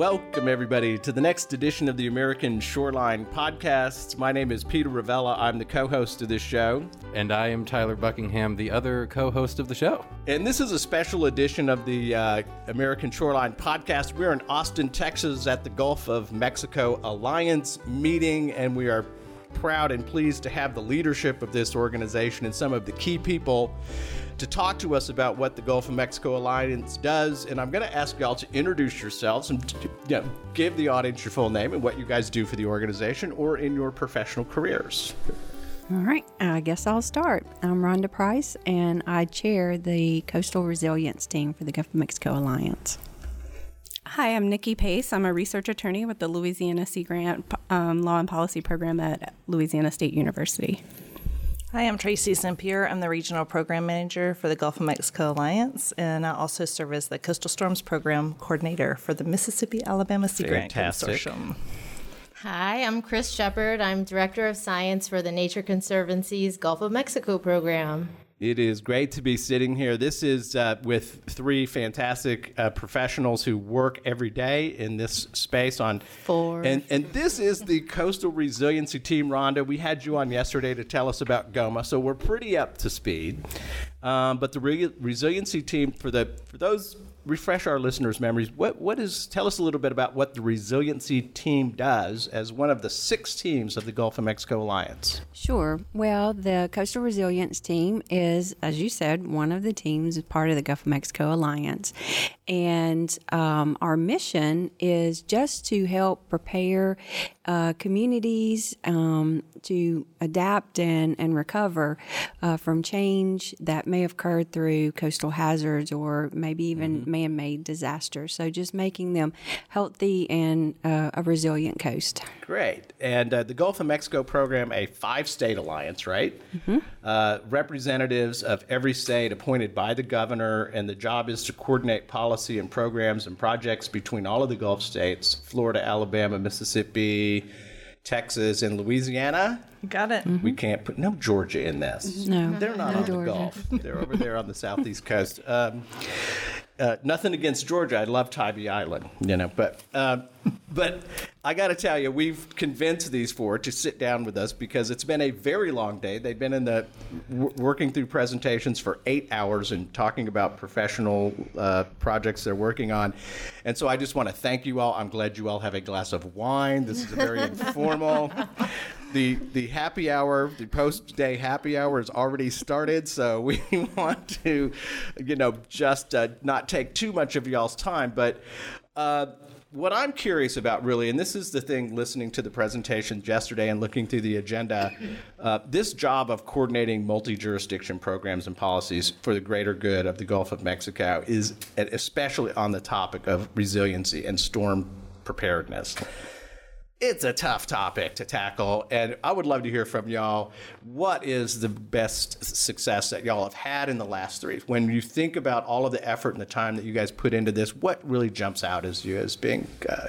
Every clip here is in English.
Welcome, everybody, to the next edition of the American Shoreline Podcast. My name is Peter Ravella. I'm the co host of this show. And I am Tyler Buckingham, the other co host of the show. And this is a special edition of the uh, American Shoreline Podcast. We're in Austin, Texas at the Gulf of Mexico Alliance meeting, and we are proud and pleased to have the leadership of this organization and some of the key people to talk to us about what the Gulf of Mexico Alliance does. And I'm going to ask y'all to introduce yourselves and you know, give the audience your full name and what you guys do for the organization or in your professional careers. All right, I guess I'll start. I'm Rhonda Price, and I chair the Coastal Resilience Team for the Gulf of Mexico Alliance. Hi, I'm Nikki Pace. I'm a research attorney with the Louisiana Sea Grant um, Law and Policy Program at Louisiana State University. Hi, I'm Tracie Sempier. I'm the Regional Program Manager for the Gulf of Mexico Alliance, and I also serve as the Coastal Storms Program Coordinator for the Mississippi Alabama Sea Grant Consortium. Hi, I'm Chris Shepard. I'm Director of Science for the Nature Conservancy's Gulf of Mexico program. It is great to be sitting here. This is uh, with three fantastic uh, professionals who work every day in this space on four. And and this is the Coastal Resiliency Team, Rhonda. We had you on yesterday to tell us about GOMA, so we're pretty up to speed. Um, but the re- resiliency team for the for those refresh our listeners' memories. What what is tell us a little bit about what the resiliency team does as one of the six teams of the Gulf of Mexico Alliance. Sure. Well, the Coastal Resilience Team is, as you said, one of the teams part of the Gulf of Mexico Alliance, and um, our mission is just to help prepare uh, communities um, to adapt and and recover uh, from change that may have occurred through coastal hazards or maybe even mm-hmm. man made disasters. So just making them healthy and uh, a resilient coast. Great. And uh, the Gulf of Mexico program, a five state alliance, right? Mm-hmm. Uh, representatives of every state appointed by the governor, and the job is to coordinate policy and programs and projects between all of the Gulf states Florida, Alabama, Mississippi. Texas and Louisiana. Got it. Mm-hmm. We can't put no Georgia in this. No, they're not no on Georgia. the Gulf. They're over there on the southeast coast. Um, uh, nothing against Georgia. I love Tybee Island, you know, but uh, but I got to tell you, we've convinced these four to sit down with us because it's been a very long day. They've been in the w- working through presentations for eight hours and talking about professional uh, projects they're working on, and so I just want to thank you all. I'm glad you all have a glass of wine. This is a very informal the the happy hour, the post day happy hour has already started. So we want to, you know, just uh, not take too much of y'all's time. But uh, what I'm curious about, really, and this is the thing, listening to the presentation yesterday and looking through the agenda, uh, this job of coordinating multi-jurisdiction programs and policies for the greater good of the Gulf of Mexico is especially on the topic of resiliency and storm preparedness it's a tough topic to tackle, and I would love to hear from y'all. What is the best success that y'all have had in the last three? When you think about all of the effort and the time that you guys put into this, what really jumps out as you as being uh,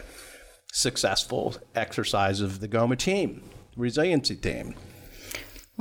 successful exercise of the GOMA team, resiliency team?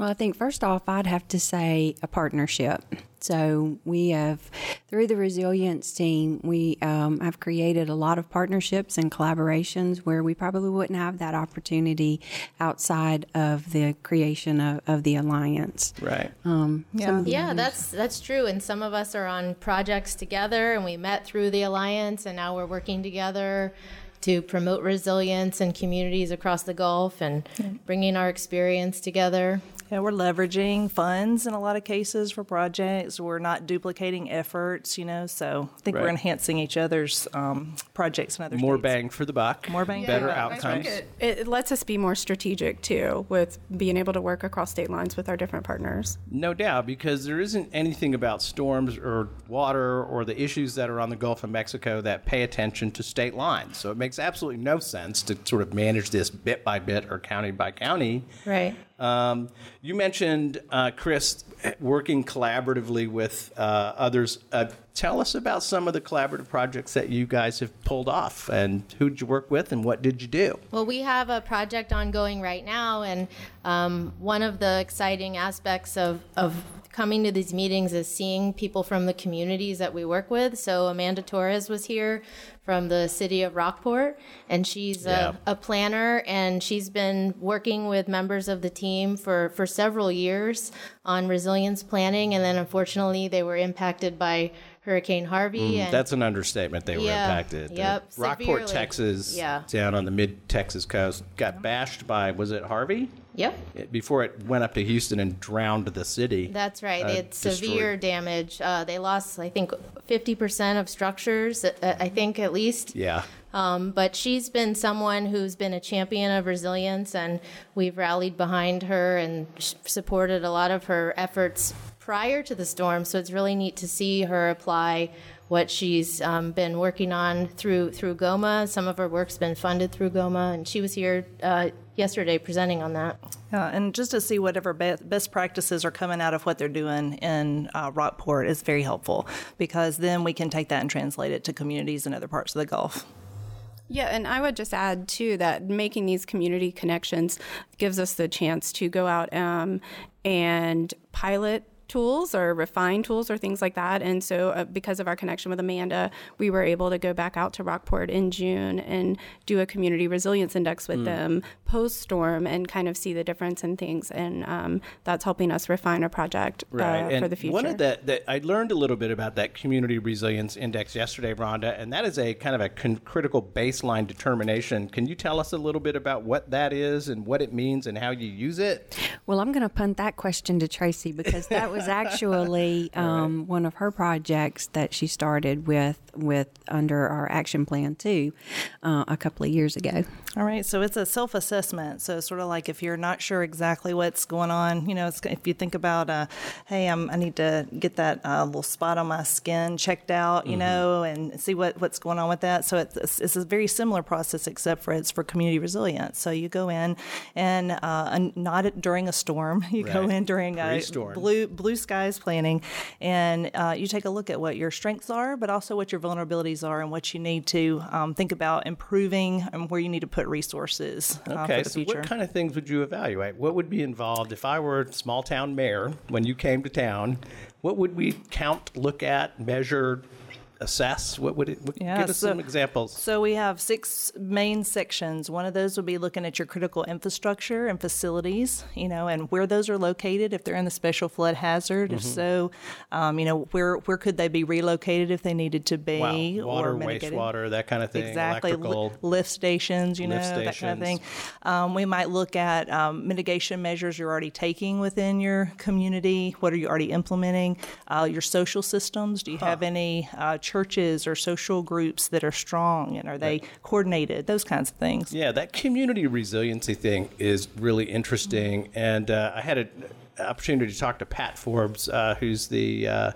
Well, I think first off, I'd have to say a partnership. So we have, through the resilience team, we um, have created a lot of partnerships and collaborations where we probably wouldn't have that opportunity outside of the creation of, of the alliance. Right. Um, yeah. Yeah, that's that's true. And some of us are on projects together, and we met through the alliance, and now we're working together to promote resilience in communities across the Gulf and bringing our experience together. Yeah, we're leveraging funds in a lot of cases for projects. We're not duplicating efforts, you know. So I think Right. we're enhancing each other's um, projects in other More states. bang for the buck. More bang for Better the outcomes. It, it lets us be more strategic too, with being able to work across state lines with our different partners. No doubt, because there isn't anything about storms or water or the issues that are on the Gulf of Mexico that pay attention to state lines. So it makes absolutely no sense to sort of manage this bit by bit or county by county. Right. Um, you mentioned, uh, Chris, working collaboratively with uh, others. Uh, tell us about some of the collaborative projects that you guys have pulled off and who did you work with and what did you do? Well, we have a project ongoing right now, and um, one of the exciting aspects of, of coming to these meetings is seeing people from the communities that we work with. So Amanda Torres was here from the city of Rockport, and she's Yeah. a, a planner, and she's been working with members of the team for, for several years on resilience planning. And then unfortunately, they were impacted by Hurricane Harvey. and Mm, That's an understatement. They were impacted. yep, Rockport. Texas, Yeah. down on the mid Texas coast, got bashed by, was it Harvey? Yep. It- Before it went up to Houston and drowned the city. That's right. uh, it's destroyed. severe damage. Uh, they lost, I think, 50% of structures, uh, I think at least. yeah. Um, but she's been someone who's been a champion of resilience, and we've rallied behind her and sh- supported a lot of her efforts prior to the storm. So it's really neat to see her apply what she's um, been working on through through GOMA. Some of her work's been funded through GOMA, and she was here uh, yesterday presenting on that. Yeah, and just to see whatever best practices are coming out of what they're doing in uh, Rockport is very helpful because then we can take that and translate it to communities in other parts of the Gulf. Yeah, and I would just add too that making these community connections gives us the chance to go out um, and pilot tools or refine tools or things like that. And so, uh, because of our connection with Amanda, we were able to go back out to Rockport in June and do a community resilience index with them post storm and kind of see the difference in things. And um, that's helping us refine our project uh, and for the future. One of the, the I learned a little bit about that community resilience index yesterday, Rhonda, and that is a kind of a con- critical baseline determination. Can you tell us a little bit about what that is and what it means and how you use it? Well, I'm going to punt that question to Tracy because that was actually um, one of her projects that she started with with under our action plan too, uh, a couple of years ago. All right, so it's a self assessment. So, sort of like if you're not sure exactly what's going on, you know, it's, if you think about, uh, hey, I'm, I need to get that uh, little spot on my skin checked out, you know, and see what, what's going on with that. So, it's, it's a very similar process, except for it's for community resilience. So, you go in and uh, not during a storm, you go in during a Pre-storm. blue, blue skies planning, and uh, you take a look at what your strengths are, but also what your vulnerabilities are and what you need to um, think about improving and where you need to put resources uh, Okay, so future. what kind of things would you evaluate? What would be involved if I were a small town mayor when you came to town? What would we count, look at, measure, assess? What would it? What, Yeah, give us so- some examples. So we have six main sections. One of those would be looking at your critical infrastructure and facilities, you know, and where those are located. If they're in the special flood hazard, Mm-hmm. if so, um, you know, where where could they be relocated if they needed to be? Wow, water, wastewater, that kind of thing. Exactly, lift stations, you Lift know, that kind of thing. Um, we might look at um, mitigation measures you're already taking within your community. What are you already implementing? Uh, your social systems. Do you have any uh, churches or social groups that are strong and are they coordinated? Those kinds of things. Yeah, that community resiliency thing is really interesting. And uh, I had an opportunity to talk to Pat Forbes, uh, who's the uh,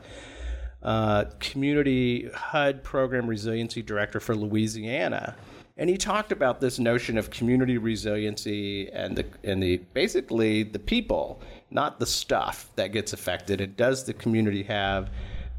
uh, Community HUD Program Resiliency Director for Louisiana. And he talked about this notion of community resiliency and the and the basically the people, not the stuff that gets affected. And does the community have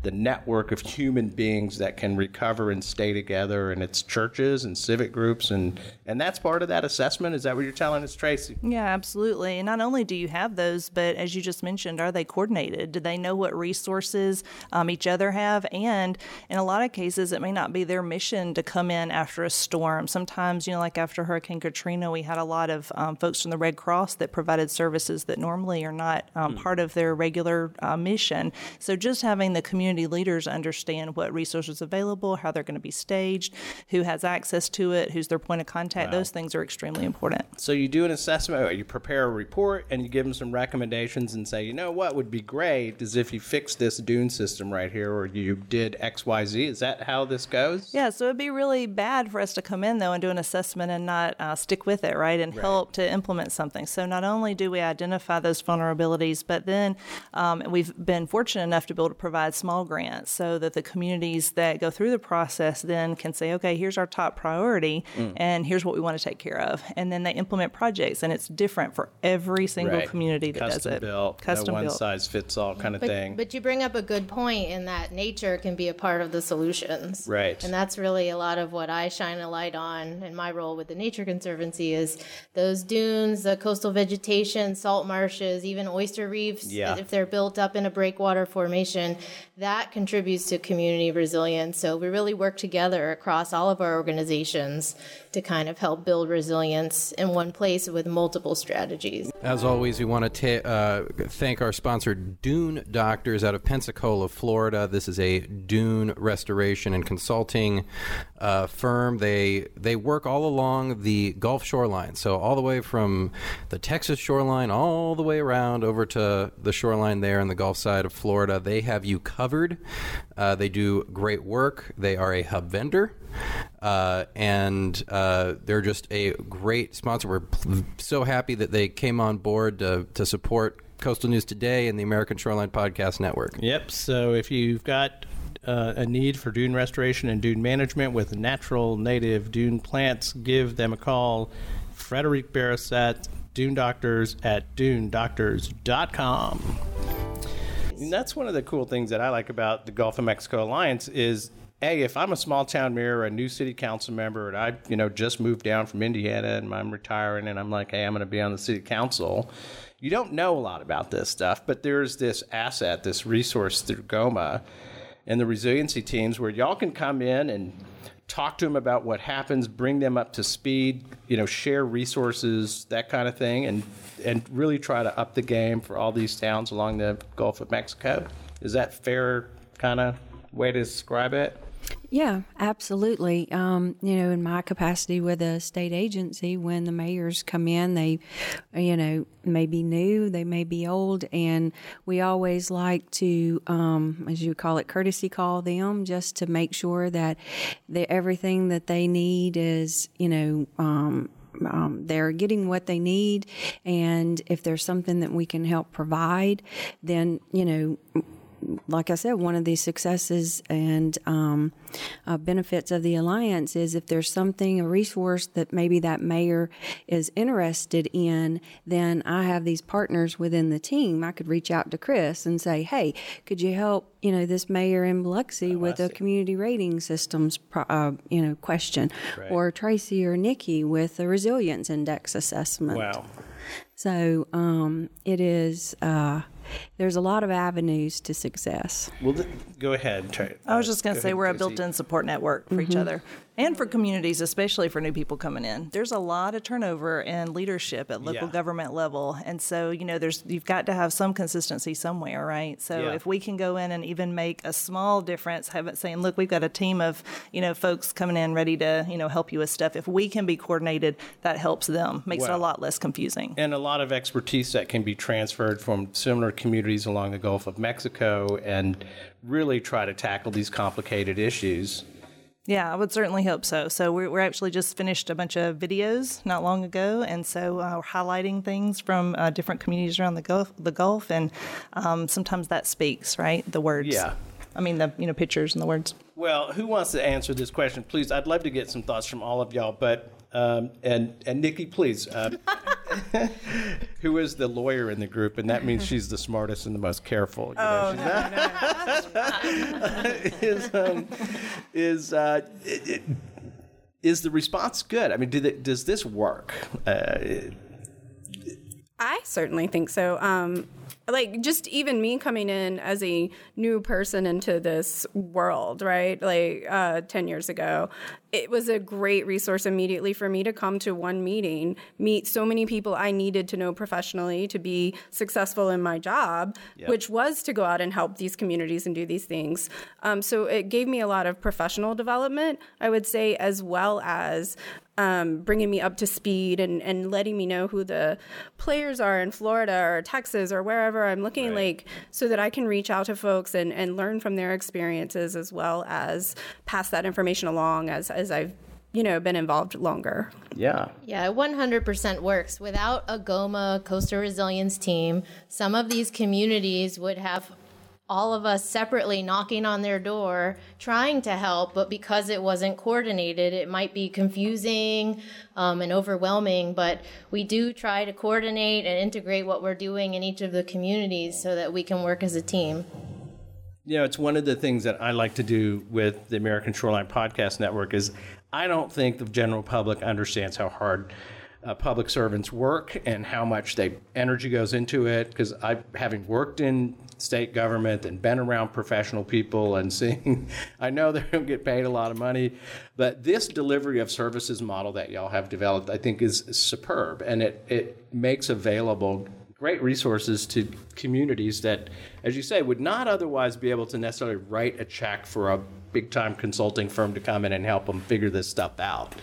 the network of human beings that can recover and stay together and it's churches and civic groups and and that's part of that assessment is that what you're telling us tracie Yeah, absolutely. And not only do you have those, but as you just mentioned, are they coordinated? Do they know what resources um, each other have? And in a lot of cases, it may not be their mission to come in after a storm. Sometimes, you know, like after Hurricane Katrina, we had a lot of um, folks from the Red Cross that provided services that normally are not um, part of their regular uh, mission. So just having the community leaders understand what resources available, how they're going to be staged, who has access to it, who's their point of contact, those things are extremely important. so you do an assessment you prepare a report and you give them some recommendations and say you know what would be great is if you fix this dune system right here or you did xyz is that how this goes Yeah, so it'd be really bad for us to come in though and do an assessment and not uh, stick with it, right, and help to implement something. So not only do we identify those vulnerabilities, but then um, we've been fortunate enough to be able to provide small grant so that the communities that go through the process then can say, okay, here's our top priority Mm. and here's what we want to take care of. And then they implement projects and it's different for every single Right. community that Custom does it. built, Custom no one built. size fits all kind of But, thing. but you bring up a good point in that nature can be a part of the solutions. Right. And that's really a lot of what I shine a light on in my role with the Nature Conservancy is those dunes, the coastal vegetation, salt marshes, even oyster reefs, Yeah. if they're built up in a breakwater formation, that contributes to community resilience. So we really work together across all of our organizations to kind of help build resilience in one place with multiple strategies. As always, we want to ta- uh, thank our sponsor, Dune Doctors, out of Pensacola, Florida. This is a dune restoration and consulting uh, firm. They they work all along the Gulf shoreline, so all the way from the Texas shoreline all the way around over to the shoreline there on the Gulf side of Florida. They have you covered. Uh, they do great work. They are a hub vendor. Uh, and uh, they're just a great sponsor. We're so happy that they came on board to, to support Coastal News Today and the American Shoreline Podcast Network. Yep. So if you've got uh, a need for dune restoration and dune management with natural native dune plants, give them a call. Frederick Barasat, Dune Doctors at dunedoctors.com. And that's one of the cool things that I like about the Gulf of Mexico Alliance is hey, if I'm a small town mayor or a new city council member and I, you know, just moved down from Indiana and I'm retiring and I'm like, hey, I'm going to be on the city council. You don't know a lot about this stuff, but there's this asset, this resource through GOMA and the resiliency teams where y'all can come in and talk to them about what happens, bring them up to speed, you know, share resources, that kind of thing, and and really try to up the game for all these towns along the Gulf of Mexico. Is that fair kind of way to describe it? Yeah, absolutely. Um, you know, in my capacity with a state agency, when the mayors come in, they, you know, may be new, they may be old, and we always like to, um, as you call it, courtesy call them just to make sure that the, everything that they need is, you know, um, um, they're getting what they need, and if there's something that we can help provide, then you know like I said, one of the successes and um, uh, benefits of the alliance is if there's something, a resource that maybe that mayor is interested in, then I have these partners within the team. I could reach out to Chris and say, "Hey, could you help?" You know, this mayor in Biloxi with a community rating systems, pro- uh, you know, question, or Tracie or Nikki with a resilience index assessment. Wow. So um, it is. Uh, there's a lot of avenues to success. Well, th- go ahead. Try, I was just going to say ahead, we're a built-in support network for Mm-hmm. each other and for communities, especially for new people coming in. There's a lot of turnover in leadership at local Yeah. government level, and so you know, there's you've got to have some consistency somewhere, right? So Yeah. if we can go in and even make a small difference, have it saying, look, we've got a team of you know folks coming in ready to you know help you with stuff. If we can be coordinated, that helps them, makes it a lot less confusing. and a lot of expertise that can be transferred from similar communities along the Gulf of Mexico and really try to tackle these complicated issues. Yeah, I would certainly hope so. So we're, we're actually just finished a bunch of videos not long ago, and so uh, we're highlighting things from uh, different communities around the Gulf. The Gulf, and um, sometimes that speaks, right? The words. Yeah. I mean the you know pictures and the words. Well, who wants to answer this question? Please, I'd love to get some thoughts from all of y'all. But um, and and Nikki, please. Uh, who is the lawyer in the group? And that means she's the smartest and the most careful. You know, she's not- is um, is uh, it- it- is the response good? I mean, did it, does this work? Uh, I certainly think so. Um, like just even me coming in as a new person into this world, right? Like uh, ten years ago, it was a great resource immediately for me to come to one meeting, meet so many people I needed to know professionally to be successful in my job, which was to go out and help these communities and do these things. Um, so it gave me a lot of professional development, I would say, as well as um, bringing me up to speed and, and letting me know who the players are in Florida or Texas or wherever I'm looking, like so that I can reach out to folks and, and learn from their experiences as well as pass that information along as, as I've you know been involved longer. yeah. Yeah, it 100% works. Without a GOMA coastal resilience team, some of these communities would have all of us separately knocking on their door trying to help but because it wasn't coordinated it might be confusing um, and overwhelming but we do try to coordinate and integrate what we're doing in each of the communities so that we can work as a team. You know, it's one of the things that I like to do with the American Shoreline Podcast Network is I don't think the general public understands how hard uh, public servants work and how much they energy goes into it. Because I, having worked in state government and been around professional people and seeing, I know they don't get paid a lot of money, but this delivery of services model that y'all have developed, I think, is superb, and it it makes available great resources to communities that, as you say, would not otherwise be able to necessarily write a check for a big time consulting firm to come in and help them figure this stuff out.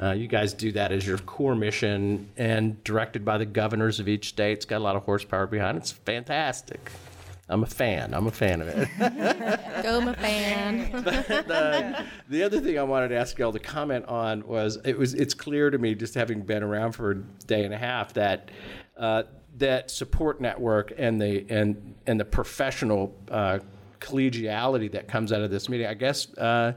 Uh, you guys do that as your core mission and directed by the governors of each state. It's got a lot of horsepower behind it. It's fantastic. I'm a fan. I'm a fan of it. GOMA fan the, the other thing I wanted to ask y'all to comment on was it was it's clear to me just having been around for a day and a half that uh, that support network and the and and the professional uh, collegiality that comes out of this meeting. I guess uh,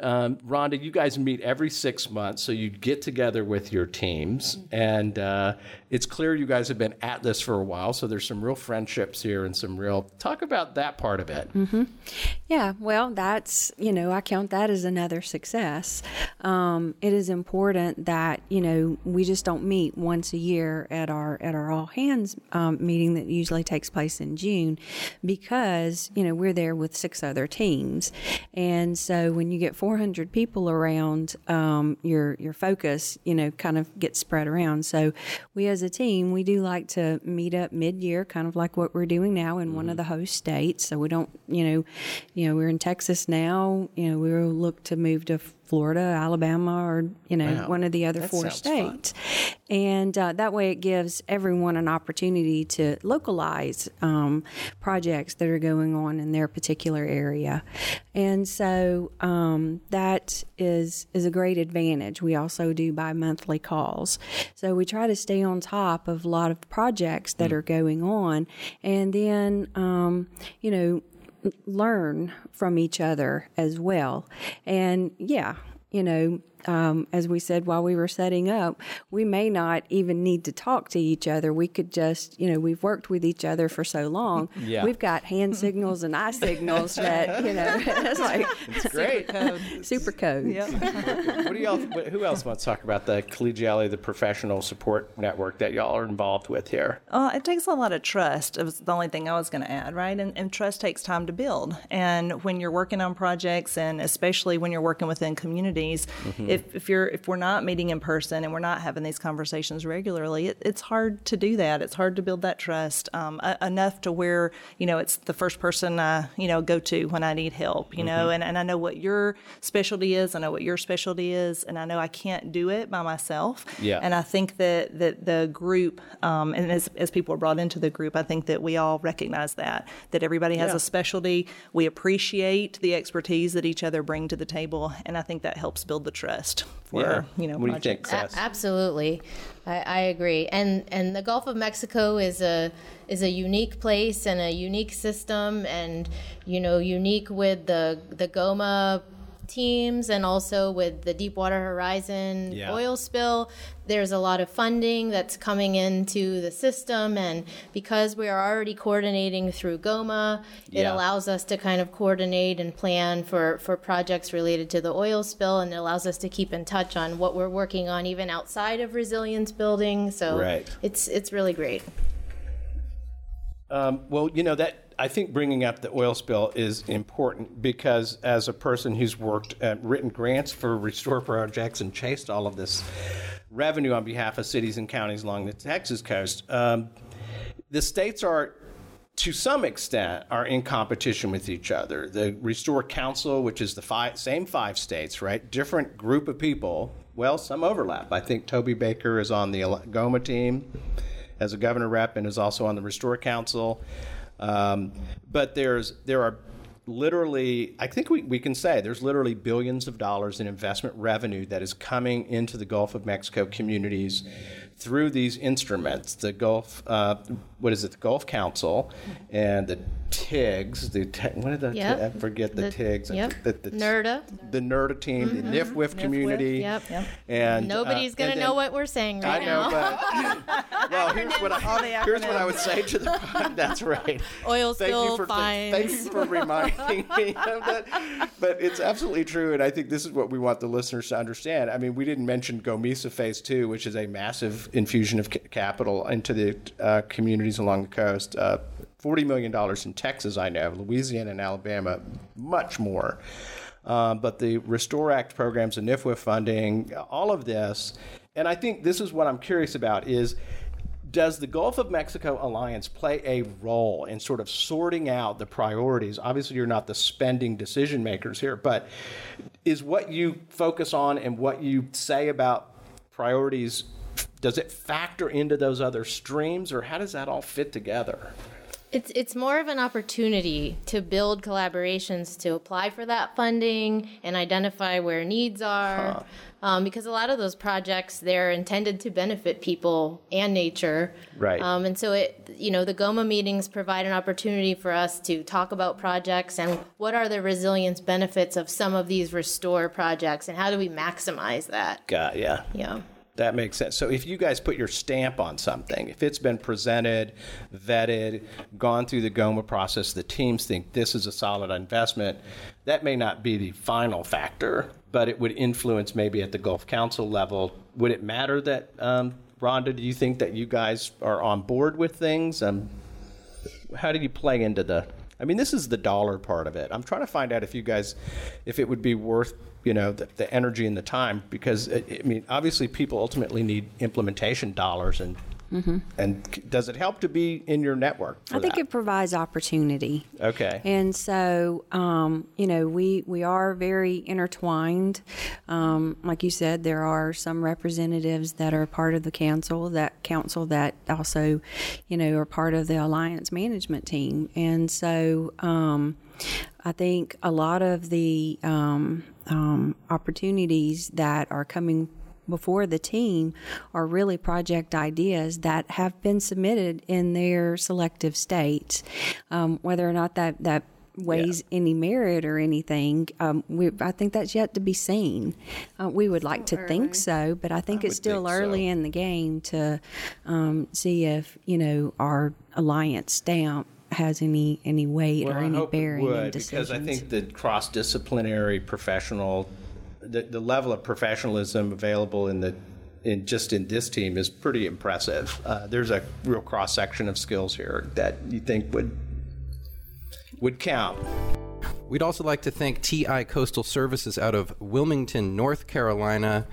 um, Rhonda, you guys meet every six months, so you get together with your teams, and uh, it's clear you guys have been at this for a while. So there's some real friendships here and some real talk about that part of it. Mm-hmm. Yeah, well, that's you know I count that as another success. Um, it is important that you know we just don't meet once a year at our at our all hands um, meeting that usually takes place in June, because you know we're there with six other teams, and so when you get 400 people around, um, your your focus, you know, kind of gets spread around. So we as a team, we do like to meet up mid-year, kind of like what we're doing now in mm-hmm. one of the host states. So we don't, you know, you know, we're in Texas now. You know, we'll look to move to Florida, Alabama, or you know wow. one of the other that four states, fun. and uh, that way it gives everyone an opportunity to localize um, projects that are going on in their particular area, and so um, that is is a great advantage. We also do bi monthly calls, so we try to stay on top of a lot of projects that mm. are going on, and then um, you know learn from each other as well. And yeah, you know, um, as we said while we were setting up, we may not even need to talk to each other. We could just, you know, we've worked with each other for so long. Yeah. We've got hand signals and eye signals that, you know, it's like it's great code. super code. Yep. what do y'all? Who else wants to talk about the collegiality, the professional support network that y'all are involved with here? Uh, it takes a lot of trust. It was the only thing I was going to add, right? And, and trust takes time to build. And when you're working on projects, and especially when you're working within communities, mm-hmm. If, if you're if we're not meeting in person and we're not having these conversations regularly, it, it's hard to do that. It's hard to build that trust um, enough to where you know it's the first person I you know go to when I need help. You mm-hmm. know, and, and I know what your specialty is. I know what your specialty is, and I know I can't do it by myself. Yeah. And I think that that the group um, and as as people are brought into the group, I think that we all recognize that that everybody has yeah. a specialty. We appreciate the expertise that each other bring to the table, and I think that helps build the trust for yeah. you know what do you think, A- absolutely, I, I, agree. And and the Gulf of Mexico is a is a unique place and a unique system, and you know unique with the the GOMA teams and also with the Deepwater Horizon yeah. oil spill. There's a lot of funding that's coming into the system, and because we are already coordinating through GOMA, it Yeah. allows us to kind of coordinate and plan for, for projects related to the oil spill, and it allows us to keep in touch on what we're working on even outside of resilience building. So Right. it's it's really great. Um, well, you know that I think bringing up the oil spill is important because as a person who's worked, uh, written grants for restore projects and chased all of this revenue on behalf of cities and counties along the Texas coast, um, the states are. To some extent, are in competition with each other. The Restore Council, which is the five, same five states, right? Different group of people. Well, some overlap. I think Toby Baker is on the Goma team as a governor rep and is also on the Restore Council. Um, but there's there are literally, I think we, we can say there's literally billions of dollars in investment revenue that is coming into the Gulf of Mexico communities through these instruments. The Gulf, uh, what is it? The Gulf Council and the TIGs, the te- what are the Yep. I forget the, The- TIGs. yep. The, the, NRDA. the NRDA team, the NFWF community. Yep. Yep. And Nobody's uh, going to and know then- what we're saying right I know, now. but well, here's what I the here's what I would say to the. That's right. Oil Thank you spill for fines. thank you for reminding me of that. But it's absolutely true, and I think this is what we want the listeners to understand. I mean, we didn't mention Gomesa Phase Two, which is a massive infusion of ca- capital into the uh, communities along the coast. Uh, Forty million dollars in Texas, I know. Louisiana and Alabama, much more. Um, but the Restore Act programs, the NFWF funding, all of this, and I think this is what I'm curious about is does the Gulf of Mexico alliance play a role in sort of sorting out the priorities? Obviously, you're not the spending decision makers here, but is what you focus on and what you say about priorities does it factor into those other streams or how does that all fit together? It's it's more of an opportunity to build collaborations to apply for that funding and identify where needs are, um, because a lot of those projects they're intended to benefit people and nature, Right. Um, and so it you know the GOMA meetings provide an opportunity for us to talk about projects and what are the resilience benefits of some of these restore projects and how do we maximize that? Got yeah. Yeah. That makes sense. So if you guys put your stamp on something, if it's been presented, vetted, gone through the GOMA process, the teams think this is a solid investment, that may not be the final factor, but it would influence maybe at the Gulf Council level. Would it matter that, um, Rhonda, do you think that you guys are on board with things? Um, how do you play into the i mean this is the dollar part of it i'm trying to find out if you guys if it would be worth you know the, the energy and the time because uh, i mean obviously people ultimately need implementation dollars and and does it help to be in your network I think that? it provides opportunity. okay And so, um, you know, we, we are very intertwined. Um, like you said, there are some representatives that are part of the council, that council that also, you know, are part of the alliance management team. And so, um, I think a lot of the um, um, opportunities that are coming before the team are really project ideas that have been submitted in their selective states. Um, whether or not that, that weighs any merit or anything, um, we, I think that's yet to be seen. Uh, we would like to think so, but I think it's still think so. early in the game to um, see if, you know, our alliance stamp has any any weight Well, or I any hope it bearing in would, decisions. because I think the cross-disciplinary professional, the, the level of professionalism available in the in just in this team is pretty impressive. Uh, there's a real cross section of skills here that you think would would count. We'd also like to thank TI Coastal Services out of Wilmington, North Carolina.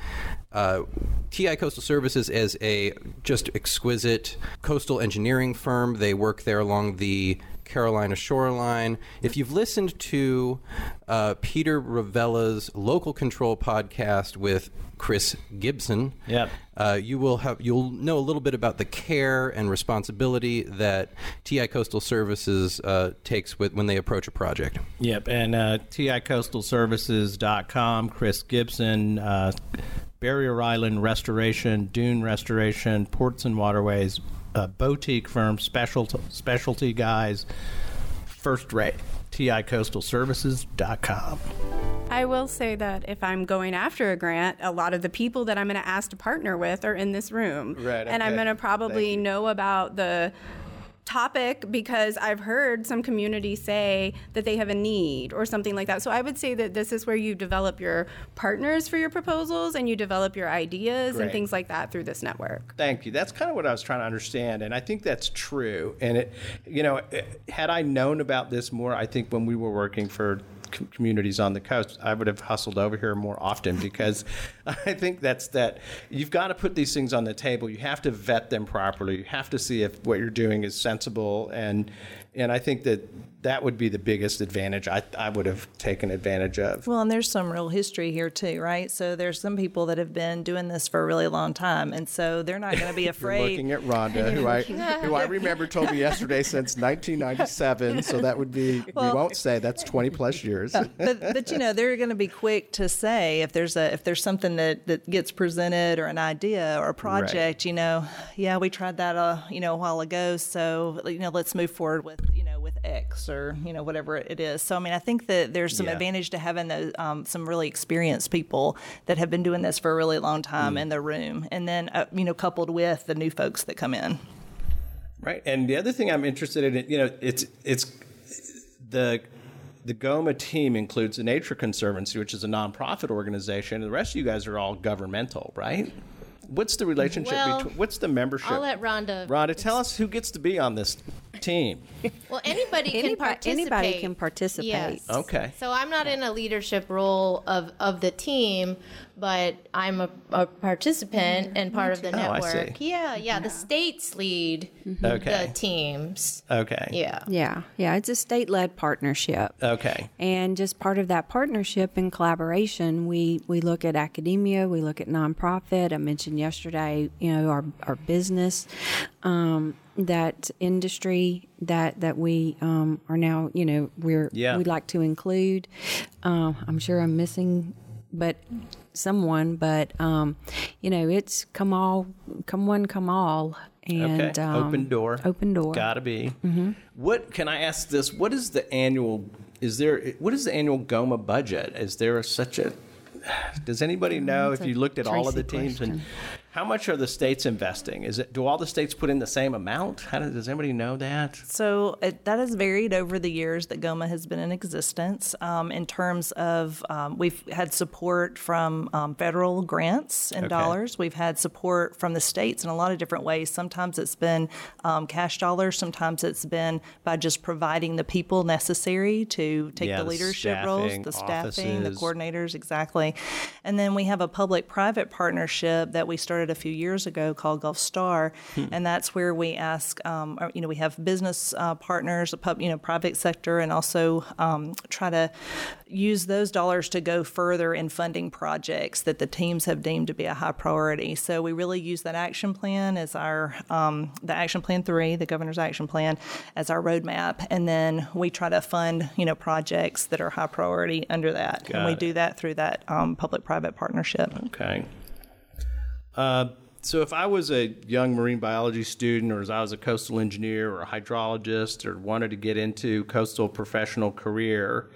Uh, TI Coastal Services is a just exquisite coastal engineering firm. They work there along the Carolina shoreline. If you've listened to uh, Peter Ravella's Local Control podcast with Chris Gibson, Yep. uh, you will have you'll know a little bit about the care and responsibility that TI Coastal Services uh, takes with when they approach a project. Yep, and uh, TICoastalServices.com, Chris Gibson, uh, Barrier Island Restoration, Dune Restoration, Ports and Waterways, uh, boutique firm, specialty, specialty guys, first rate. TICoastalServices.com. I will say that if I'm going after a grant, a lot of the people that I'm going to ask to partner with are in this room. Right, And I'm going to probably know about the topic because I've heard some communities say that they have a need or something like that. So I would say that this is where you develop your partners for your proposals and you develop your ideas Great. and things like that through this network. Thank you. That's kind of what I was trying to understand, and I think that's true. And it, you know, had I known about this more, I think when we were working for com- communities on the coast, I would have hustled over here more often because I think that's that. You've got to put these things on the table. You have to vet them properly. You have to see if what you're doing is sensible, and and I think that that would be the biggest advantage I, I would have taken advantage of. Well, and there's some real history here too, right? So there's some people that have been doing this for a really long time, and so they're not going to be You're afraid. looking at Rhonda, who I who I remember told me yesterday since 1997. So that would be we won't say that's 20 plus years. but but you know they're going to be quick to say if there's a if there's something that that gets presented or an idea or a project you know yeah we tried that uh you know a while ago so you know let's move forward with you with X or you know whatever it is. So I mean, I think that there's some Yeah. advantage to having those, um, some really experienced people that have been doing this for a really long time Mm. in the room, and then uh, you know coupled with the new folks that come in. Right. And the other thing I'm interested in, you know, it's it's the the GOMA team includes the Nature Conservancy, which is a nonprofit organization. The rest of you guys are all governmental, right? What's the relationship Well, between what's the membership? I'll let Rhonda. Rhonda, tell us who gets to be on this team. Well, anybody can Anybody- participate. anybody can participate. Yes. Okay. So I'm not in a leadership role of, of the team, but I'm a, a participant and part of the Oh, I network. see. Yeah, yeah. The states lead Okay. the teams. Okay. Yeah. Yeah, yeah, it's a state-led partnership. Okay. And just part of that partnership and collaboration, we, we look at academia, we look at nonprofit. I mentioned yesterday, you know, our, our business, um, that industry that that we um, are now, you know, we're Yeah. we'd like to include. Um, I'm sure I'm missing, but someone, but um, you know, it's come all, come one, come all, and Okay. um, open door. open door. Gotta be. What can I ask this? What is the annual? Is there? What is the annual GOMA budget? Is there such a? Does anybody know if That's a you looked at all of the teams and question. How much are the states investing? Is it? Do all the states put in the same amount? How does, does anybody know that? So it, that has varied over the years that GOMA has been in existence. Um, in terms of, um, we've had support from um, federal grants and Okay. dollars. We've had support from the states in a lot of different ways. Sometimes it's been um, cash dollars. Sometimes it's been by just providing the people necessary to take Yeah, the the leadership roles, the staffing, the coordinators, exactly. And then we have a public-private partnership that we started a few years ago called Gulf Star, Hmm. and that's where we ask, um, you know, we have business uh, partners, a pub, you know, private sector, and also um, try to use those dollars to go further in funding projects that the teams have deemed to be a high priority. So we really use that action plan as our um, the action plan three, the governor's action plan, as our roadmap, and then we try to fund you know projects that are high priority under that, and we it. do that through that um, public-private partnership. Okay. Uh, so if I was a young marine biology student, or as I was a coastal engineer or a hydrologist, or wanted to get into coastal professional career,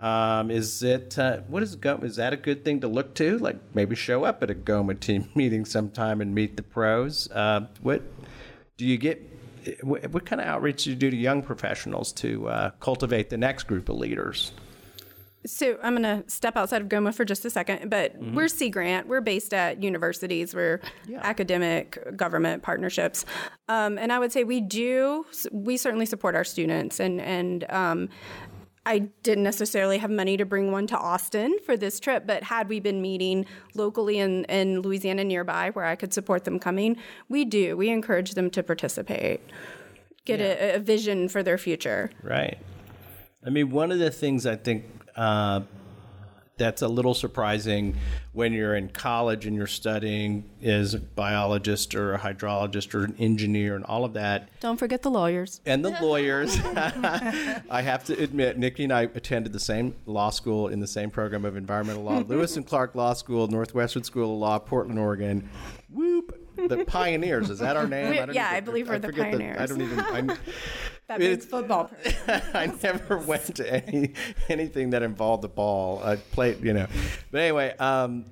um, is it uh, what is GOMA? Is that a good thing to look to? Like maybe show up at a GOMA team meeting sometime and meet the pros. Uh, what do you get? What, what kind of outreach do you do to young professionals to uh, cultivate the next group of leaders? So I'm going to step outside of GOMA for just a second, but we're Sea Grant. We're based at universities. We're academic government partnerships, um, and I would say we do. We certainly support our students, and and um, I didn't necessarily have money to bring one to Austin for this trip, but had we been meeting locally in, in Louisiana nearby where I could support them coming, we do. We encourage them to participate, get a, a vision for their future. Right. I mean, one of the things I think uh, that's a little surprising when you're in college and you're studying as a biologist or a hydrologist or an engineer and all of that. Don't forget the lawyers. And the lawyers. I have to admit, Nikki and I attended the same law school in the same program of environmental law, Lewis and Clark Law School, Northwestern School of Law, Portland, Oregon. Whoop. The pioneers. Is that our name? We- don't yeah, even- I believe we're the forget I don't even. I'm, That means football. I never went to any anything that involved the ball. I played, you know. But anyway, um,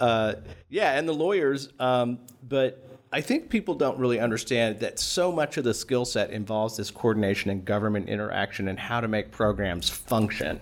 uh, yeah, and the lawyers. Um, but I think people don't really understand that so much of the skill set involves this coordination and government interaction and how to make programs function.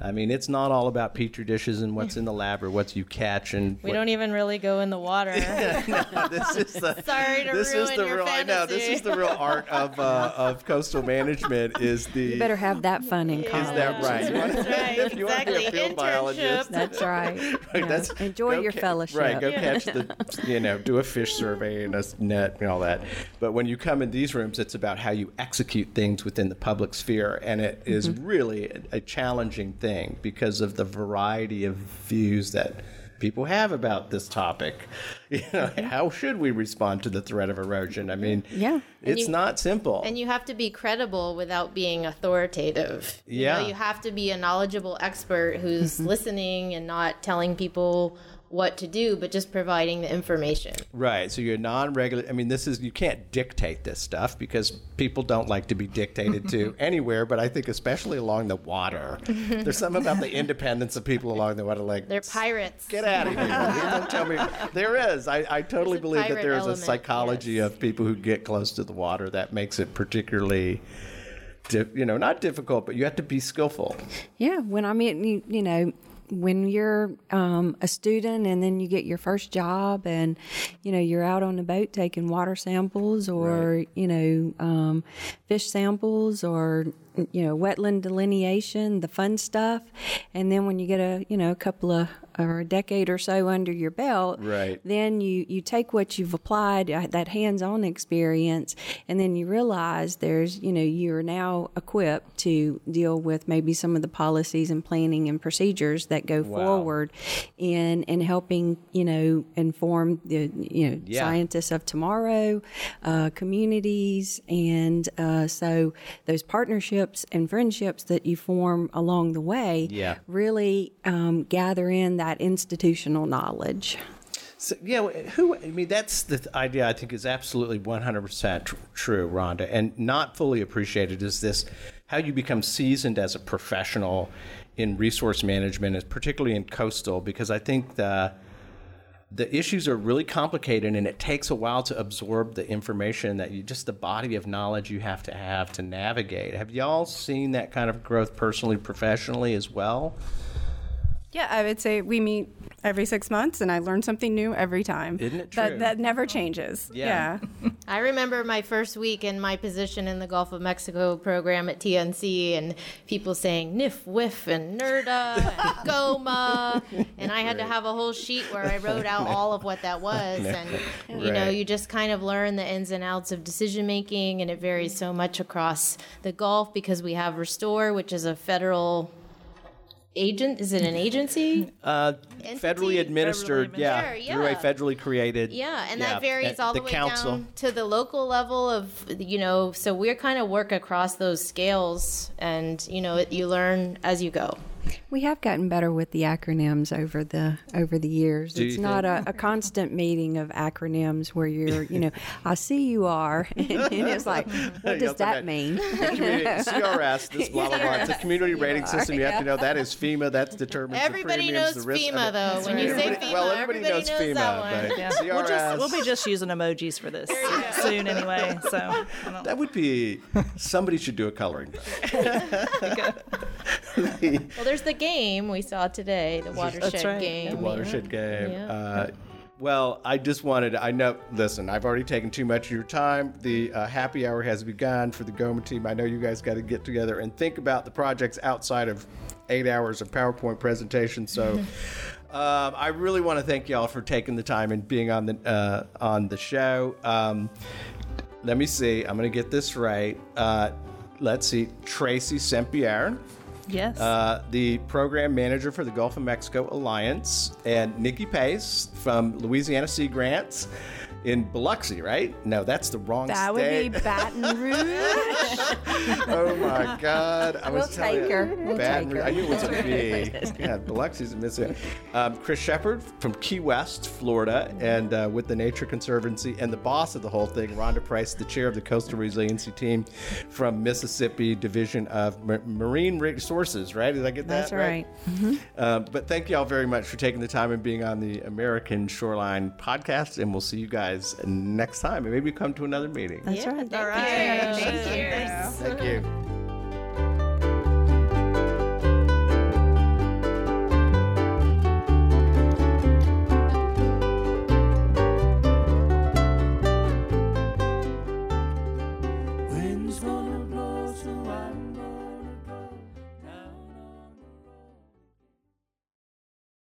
I mean, it's not all about petri dishes and what's in the lab or what you catch and We what- don't even really go in the water. this is the Sorry to this is ruin the your real I know this is the real art of uh, of coastal management is the You better have that fun in college. is that right? That's right. if you want to be a exactly. field biologist, That's right. Right, Yeah. that's- Enjoy your ca- fellowship. Right, go catch the, you know, do a fish survey and a net and all that. But when you come in these rooms, it's about how you execute things within the public sphere, and it is Mm-hmm. really a, a challenging thing because of the variety of views that people have about this topic. You know, how should we respond to the threat of erosion? I mean, Yeah. it's you- not simple. And you have to be credible without being authoritative. You Yeah. know, you have to be a knowledgeable expert who's mm-hmm. listening and not telling people what to do, but just providing the information. Right. So you're non-regular. I mean, this is you can't dictate this stuff because people don't like to be dictated to anywhere. But I think especially along the water, there's something about the independence of people along the water. Like They're pirates. Get out of here! don't tell me there is. I, I totally believe that pirate there is a psychology yes. of people who get close to the water that makes it particularly, di- you know, not difficult, but you have to be skillful. Yeah, when I mean, you, you know, when you're um, a student and then you get your first job and, you know, you're out on the boat taking water samples or, you know, um, fish samples or, you know, wetland delineation, the fun stuff. And then when you get a, you know, a couple of, or a decade or so under your belt, Right. then you, you take what you've applied, uh, that hands on experience, and then you realize there's, you know, you're now equipped to deal with maybe some of the policies and planning and procedures that go forward in, in helping, you know, inform the, you know, Yeah. scientists of tomorrow, uh, communities. And uh, so those partnerships and friendships that you form along the way Yeah. really um, gather in that institutional knowledge. So, yeah, who? I mean, that's the idea. I think is absolutely one hundred percent true, Rhonda, and not fully appreciated is this: how you become seasoned as a professional in resource management, particularly in coastal, because I think the the issues are really complicated, and it takes a while to absorb the information that you just the body of knowledge you have to have to navigate. Have y'all seen that kind of growth personally, professionally as well? Yeah, I would say we meet every six months, and I learn something new every time. Isn't it That true? that that never changes. Yeah. Yeah. I remember my first week in my position in the Gulf of Mexico program at TNC and people saying NIF, WIF, and NRDA, and GOMA. And I had to have a whole sheet where I wrote out all of what that was. And, you know, you just kind of learn the ins and outs of decision making. And it varies so much across the Gulf because we have Restore, which is a federal agent. Is it an agency? Uh, federally administered, Federally yeah, administered. through a federally created. Yeah, and yeah, that varies and all the, the way council. down to the local level of you know. So we're kind of work across those scales, and you know, you learn as you go. We have gotten better with the acronyms over the over the years. Do it's not a, a constant meeting of acronyms where you're, you know, I see you are, and, it's like, what does also that mean? CRS, this blah blah blah. It's a community rating system. You have to know that is FEMA. That's determines Everybody the premiums, knows the risk. FEMA though. When you say Everybody- FEMA, well, everybody, everybody knows, knows FEMA, that one. but Yeah. CRS. We'll just we'll be just using emojis for this soon anyway. So that would be somebody should do a coloring book. Well, there's the game we saw today, the watershed right. game. the watershed game. Yeah. Uh, well, I just wanted, I know, listen, I've already taken too much of your time. The uh, happy hour has begun for the GOMA team. I know you guys got to get together and think about the projects outside of eight hours of PowerPoint presentation. So um, I really want to thank y'all for taking the time and being on the, uh, on the show. Um, let me see, I'm going to get this right. Uh, let's see, Tracie Sempier yes. uh, the program manager for the Gulf of Mexico Alliance, and Nikki Pace from Louisiana Sea Grants in Biloxi, right? No, that's the wrong That would state. be Baton Rouge. oh my God! I was We'll telling take you, her. We'll Baton take Rouge. I knew it was a B. yeah, Biloxi's a Mississippi. Um, Chris Shepard from Key West, Florida, and uh, with the Nature Conservancy, and the boss of the whole thing, Rhonda Price, the chair of the Coastal Resiliency Team from Mississippi Division of Ma- Marine Resources. Right? Did I get that That's right. um, but thank you all very much for taking the time and being on the American Shoreline podcast, and we'll see you guys next time. And maybe come to another meeting. That's right. Thank you. Thank you. Thank you.